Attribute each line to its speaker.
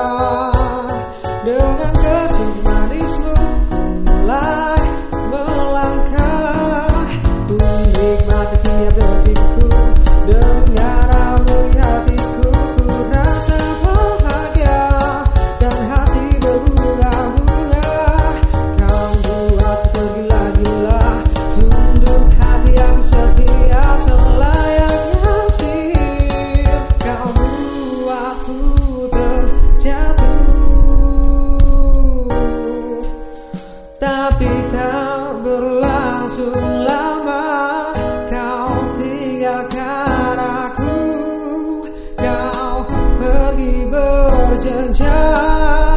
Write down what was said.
Speaker 1: Oh. Langsung lama kau tinggalkan aku Kau pergi berjenjang.